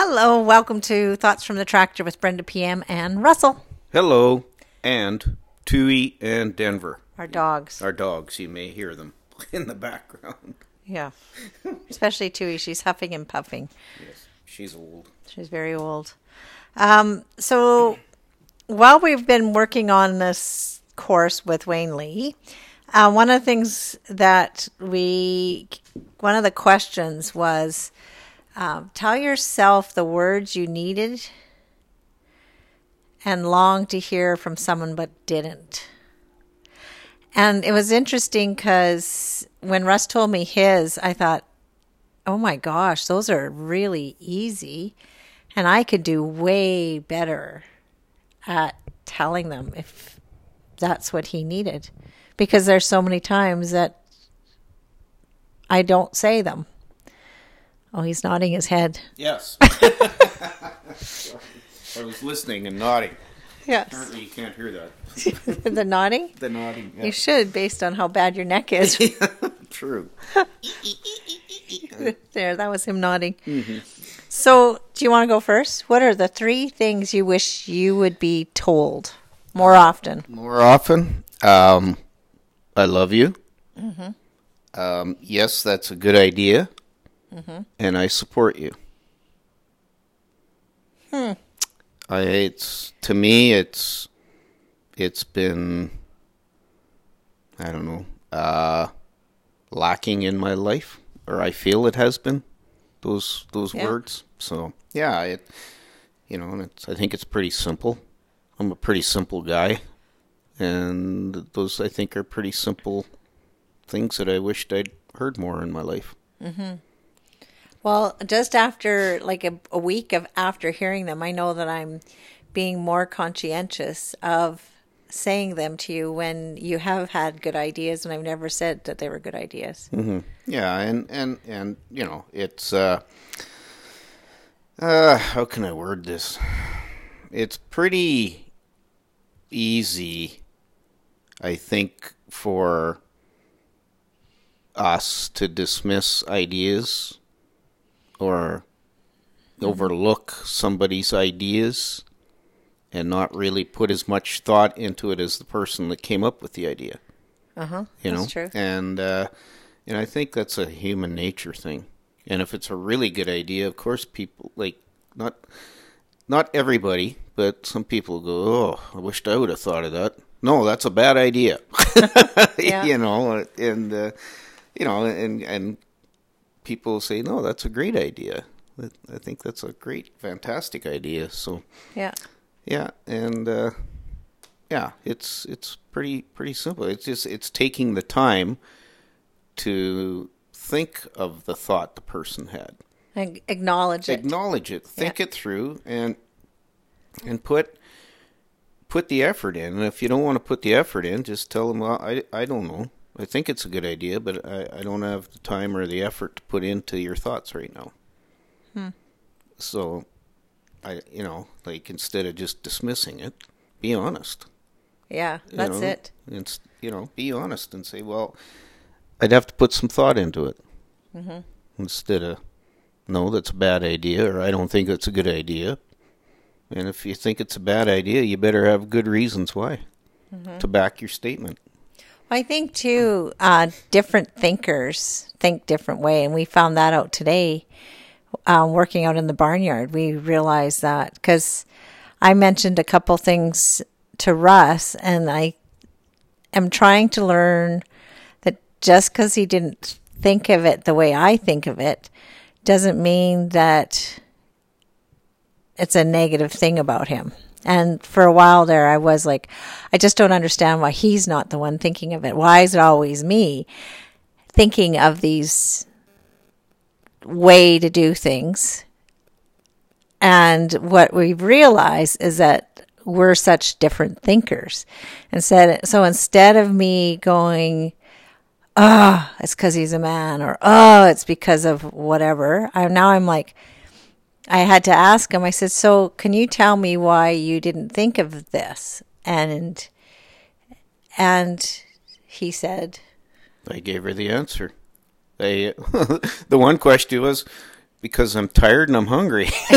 Hello, welcome to Thoughts from the Tractor with Brenda PM and Russell, Hello, and Tui and Denver. our dogs. Our dogs, you may hear them in the background. Yeah. Especially Tui, she's huffing and puffing. Yes, she's old. She's very old. Um, so while we've been working on this course with Wayne Lee, uh, one of the things that we, one of the questions was, um, tell yourself the words you needed and longed to hear from someone but didn't. And it was interesting because when Russ told me his, I thought, oh my gosh, those are really easy. And I could do way better at telling them if that's what he needed. Because there's so many times that I don't say them. Oh, he's nodding his head. Yes. I was listening and nodding. Yes. Apparently, you can't hear that. the nodding? The nodding. You should, based on how bad your neck is. True. there, that was him nodding. So, do you want to go first? What are the three things you wish you would be told more often? More often, um, I love you. Um, yes, that's a good idea, and I support you. Hmm. I, it's to me, it's it's been I don't know uh, lacking in my life, or I feel it has been those those Yeah. words. So yeah, it you know, and it's, I think it's pretty simple. I'm a pretty simple guy, and those I think are pretty simple things that I wished I'd heard more in my life. Well, just after like a, a week of after hearing them, I know that I'm being more conscientious of saying them to you when you have had good ideas, and I've never said that they were good ideas. Yeah, and and and you know, it's uh, uh, how can I word this? It's pretty easy, I think, for us to dismiss ideas or overlook somebody's ideas and not really put as much thought into it as the person that came up with the idea Uh huh. you know That's true. and uh and i think that's a human nature thing and if it's a really good idea of course people like not not everybody but some people go oh i wished i would have thought of that no that's a bad idea Yeah. you know and uh, you know and and people say no that's a great idea i think that's a great fantastic idea so Yeah. yeah, and uh, yeah, it's it's pretty pretty simple. It's just it's taking the time to think of the thought the person had, And acknowledge it. acknowledge it, think Yeah. it through, and and put put the effort in. And if you don't want to put the effort in, just tell them, well, I I don't know. I think it's a good idea, but I, I don't have the time or the effort to put into your thoughts right now. So, I you know like instead of just dismissing it, be honest. yeah, you that's know? it. And you know, be honest and say, well, I'd have to put some thought into it Mm-hmm. instead of no, that's a bad idea, or I don't think it's a good idea. And if you think it's a bad idea, you better have good reasons why Mm-hmm. to back your statement. I think too, uh, different thinkers think different way, and we found that out today. Um, working out in the barnyard, we realized that because I mentioned a couple things to Russ, and I am trying to learn that just because he didn't think of it the way I think of it, doesn't mean that it's a negative thing about him. And for a while there, I was like, I just don't understand why he's not the one thinking of it. Why is it always me thinking of these way to do things? And what we've realized is that we're such different thinkers. Instead, so instead of me going, oh, it's because he's a man, or oh, it's because of whatever, I, now I'm like, I had to ask him. I said, "So, can you tell me why you didn't think of this?" And and he said, I gave her the answer. They, the one question was, Because I'm tired and I'm hungry.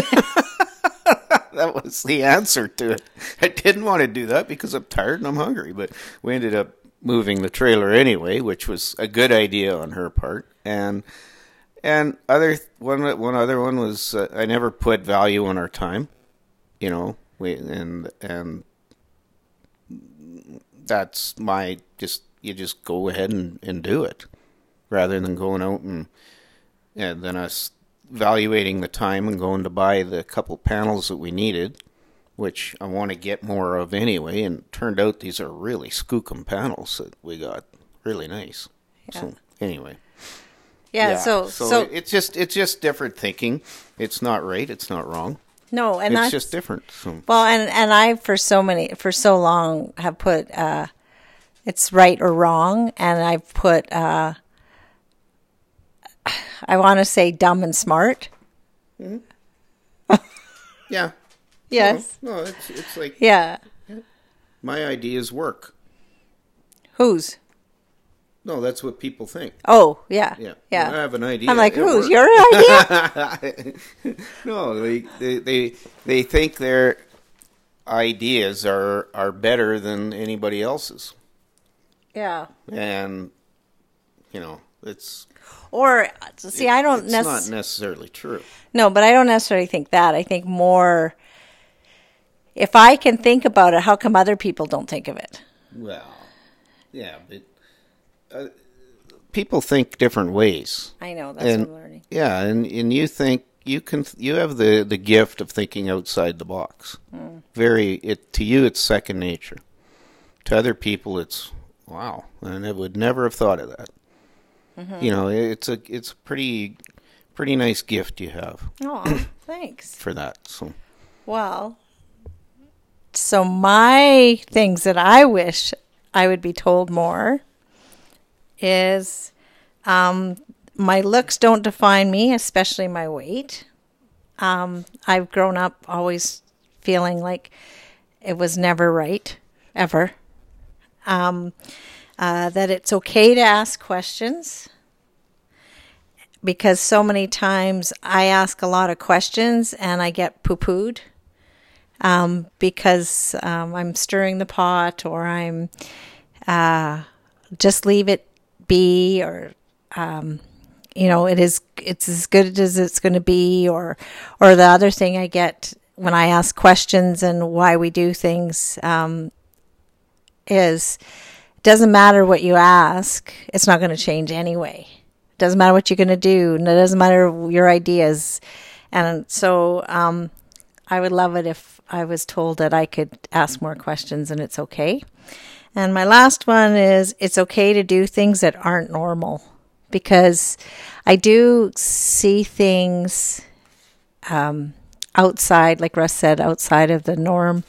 that was the answer to it. I didn't want to do that because I'm tired and I'm hungry, but we ended up moving the trailer anyway, which was a good idea on her part. And and other one one other one was uh, I never put value on our time, you know. We and and that's my just you just go ahead and, and do it rather than going out and and then us evaluating the time and going to buy the couple panels that we needed, which I want to get more of anyway. And it turned out these are really skookum panels that we got, really nice. Yeah. So anyway, Yeah, so so, it's just it's just different thinking. It's not right. It's not wrong. no, and it's that's just different. So well, and and I for so many for so long have put uh, it's right or wrong, and I've put uh, I want to say dumb and smart. yeah, Yes. No, no, it's it's like Yeah. my ideas work. Whose? No, that's what people think. Oh, yeah. Yeah, Yeah. I have an idea. I'm like, it who's your idea? no, they, they they they think their ideas are are better than anybody else's, yeah. and you know it's Or see, I don't it's not necessarily necessarily true. no, but I don't necessarily think that. I think more. If I can think about it, how come other people don't think of it? Well, yeah, but uh, people think different ways. I know that's and what I'm learning. yeah, and and you think you can you have the the gift of thinking outside the box. Hmm. Very it to you it's second nature. To other people it's wow, and I would never have thought of that. Mm-hmm. You know, it's a it's a pretty pretty nice gift you have Oh, thanks. for that. So Well, so my things that I wish I would be told more is um, my looks don't define me, especially my weight. Um, I've grown up always feeling like it was never right, ever. Um, uh, that it's okay to ask questions because so many times I ask a lot of questions and I get poo pooed um, because um, I'm stirring the pot or I'm uh, just leave it be or um, you know it is it's as good as it's going to be or or the other thing I get when I ask questions and why we do things um, is it doesn't matter what you ask it's not going to change anyway it doesn't matter what you're going to do and it doesn't matter your ideas and so um, I would love it if I was told that I could ask more questions and it's okay. And my last one is it's okay to do things that aren't normal because I do see things um, outside, like Russ said, outside of the norm.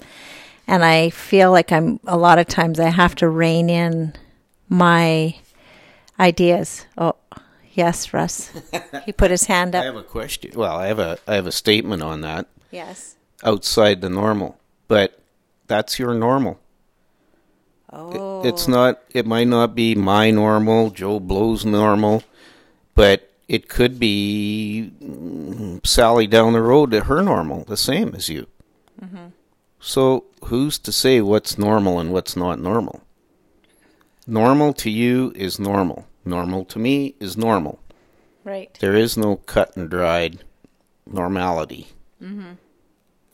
And I feel like I'm a lot of times I have to rein in my ideas. Oh, yes, Russ. he put his hand up. I have a question. Well, I have a I have a statement on that. Yes. Outside the normal, but that's your normal. Oh. It's not. It might not be my normal, Joe Blow's normal, but it could be Sally down the road to her normal, the same as you. So who's to say what's normal and what's not normal? Normal to you is normal. Normal to me is normal. right. There is no cut and dried normality. Mm-hmm.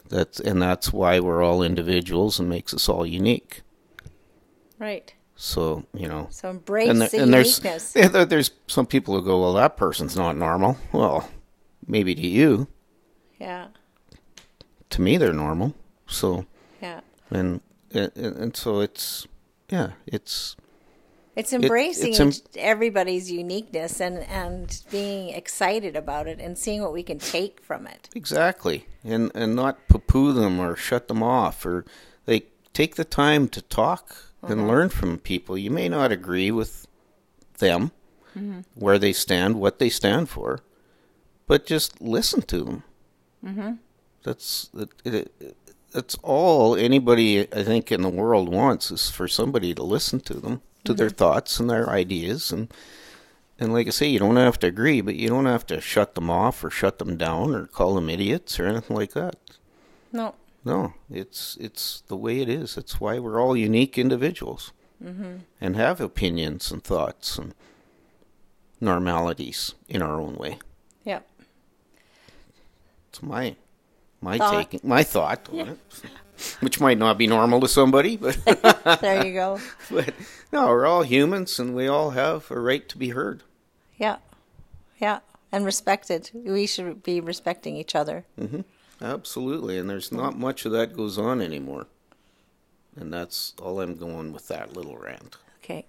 That's and that's why we're all individuals and makes us all unique. Right. So you know, So embrace and, there- the and there's uniqueness. yeah, there's some people who go, well, that person's not normal. Well, maybe to you, Yeah. to me, they're normal. So Yeah. and and, and so it's yeah, it's It's embracing it's em- everybody's uniqueness and, and being excited about it and seeing what we can take from it. exactly and and not poo-poo them or shut them off or like take the time to talk and learn from people. You may not agree with them, where they stand, what they stand for, but just listen to them. Mm-hmm. That's it, it, that's all anybody I think in the world wants is for somebody to listen to them, to their thoughts and their ideas, and and like I say, you don't have to agree, but you don't have to shut them off or shut them down or call them idiots or anything like that. No. No, it's it's the way it is. It's why we're all unique individuals mm-hmm. and have opinions and thoughts and normalities in our own way. Yep. It's my my Thought. take, my thought on it, which might not be normal to somebody, but There you go. but no, we're all humans and we all have a right to be heard. Yeah. Yeah. And respected. We should be respecting each other. Mm-hmm. Absolutely, and there's not much of that goes on anymore. And that's all I'm going with that little rant. Okay.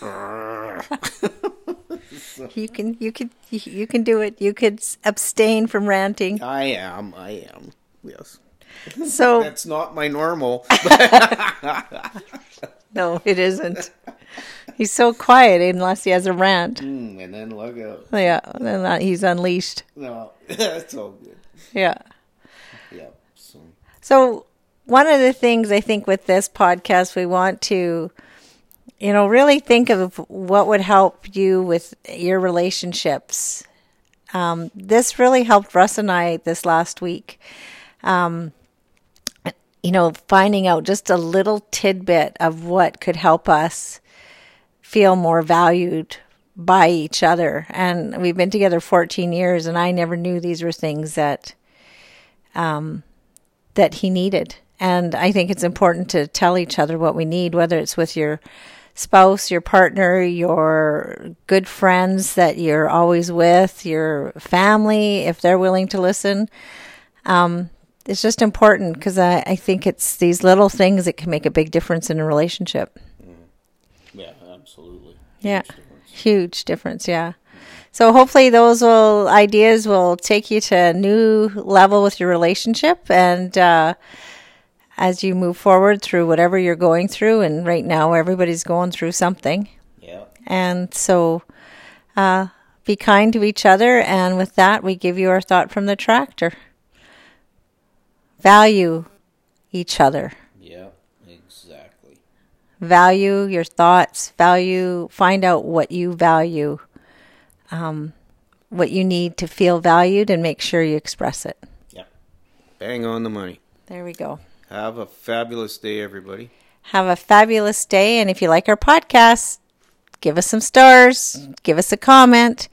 you can you can you can do it. You could abstain from ranting. I am, I am. Yes. So That's not my normal. no, it isn't. He's so quiet unless he has a rant. Mm, and then look out. Yeah, then he's unleashed. No, that's all good. Yeah. So one of the things I think with this podcast, we want to, you know, really think of what would help you with your relationships. Um, this really helped Russ and I this last week. Um, you know, finding out just a little tidbit of what could help us feel more valued by each other. And we've been together 14 years, and I never knew these were things that that he needed. And I think it's important to tell each other what we need, whether it's with your spouse, your partner, your good friends that you're always with, your family, if they're willing to listen. Um, it's just important because I, I think it's these little things that can make a big difference in a relationship. yeah, absolutely. Yeah. Huge difference, yeah. So hopefully those will ideas will take you to a new level with your relationship and uh, as you move forward through whatever you're going through and right now everybody's going through something. Yeah. And so uh, be kind to each other and with that we give you our thought from the tractor. Value each other. Yeah. Exactly. value your thoughts value find out what you value um, what you need to feel valued and make sure you express it Yeah. Bang on the money. there we go Have a fabulous day, everybody. have a fabulous day and if you like our podcast give us some stars give us a comment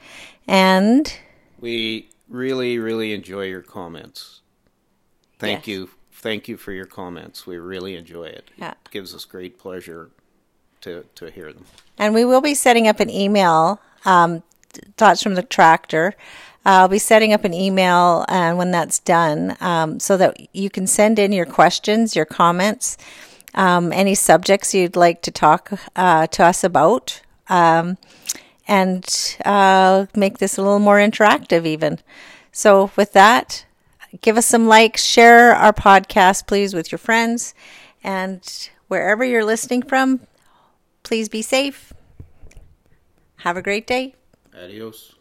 and We really, really enjoy your comments. Thank Yes. you. Thank you for your comments. We really enjoy it. Yeah. It gives us great pleasure to, to hear them. and we will be setting up an email um, thoughts from the tractor. I'll be setting up an email and when that's done um, so that you can send in your questions your comments um, any subjects you'd like to talk uh, to us about um, and uh, make this a little more interactive even. So with that give us some likes share our podcast please with your friends and wherever you're listening from please be safe. Have a great day Adios.